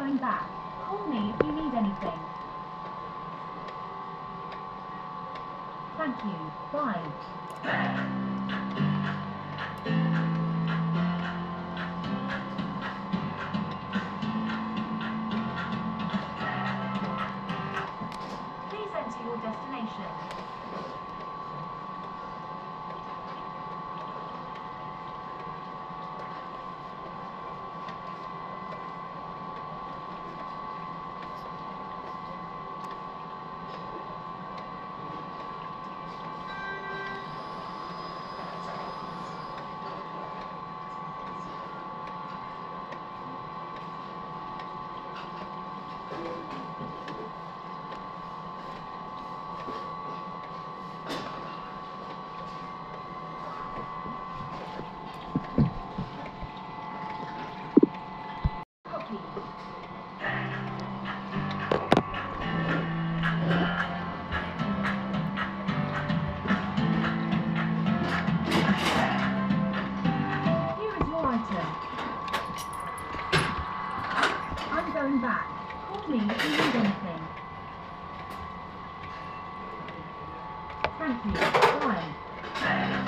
going back. Call me if you need anything. Thank you. Bye. Please enter your destination. どうも。Anything. Thank you. Bye.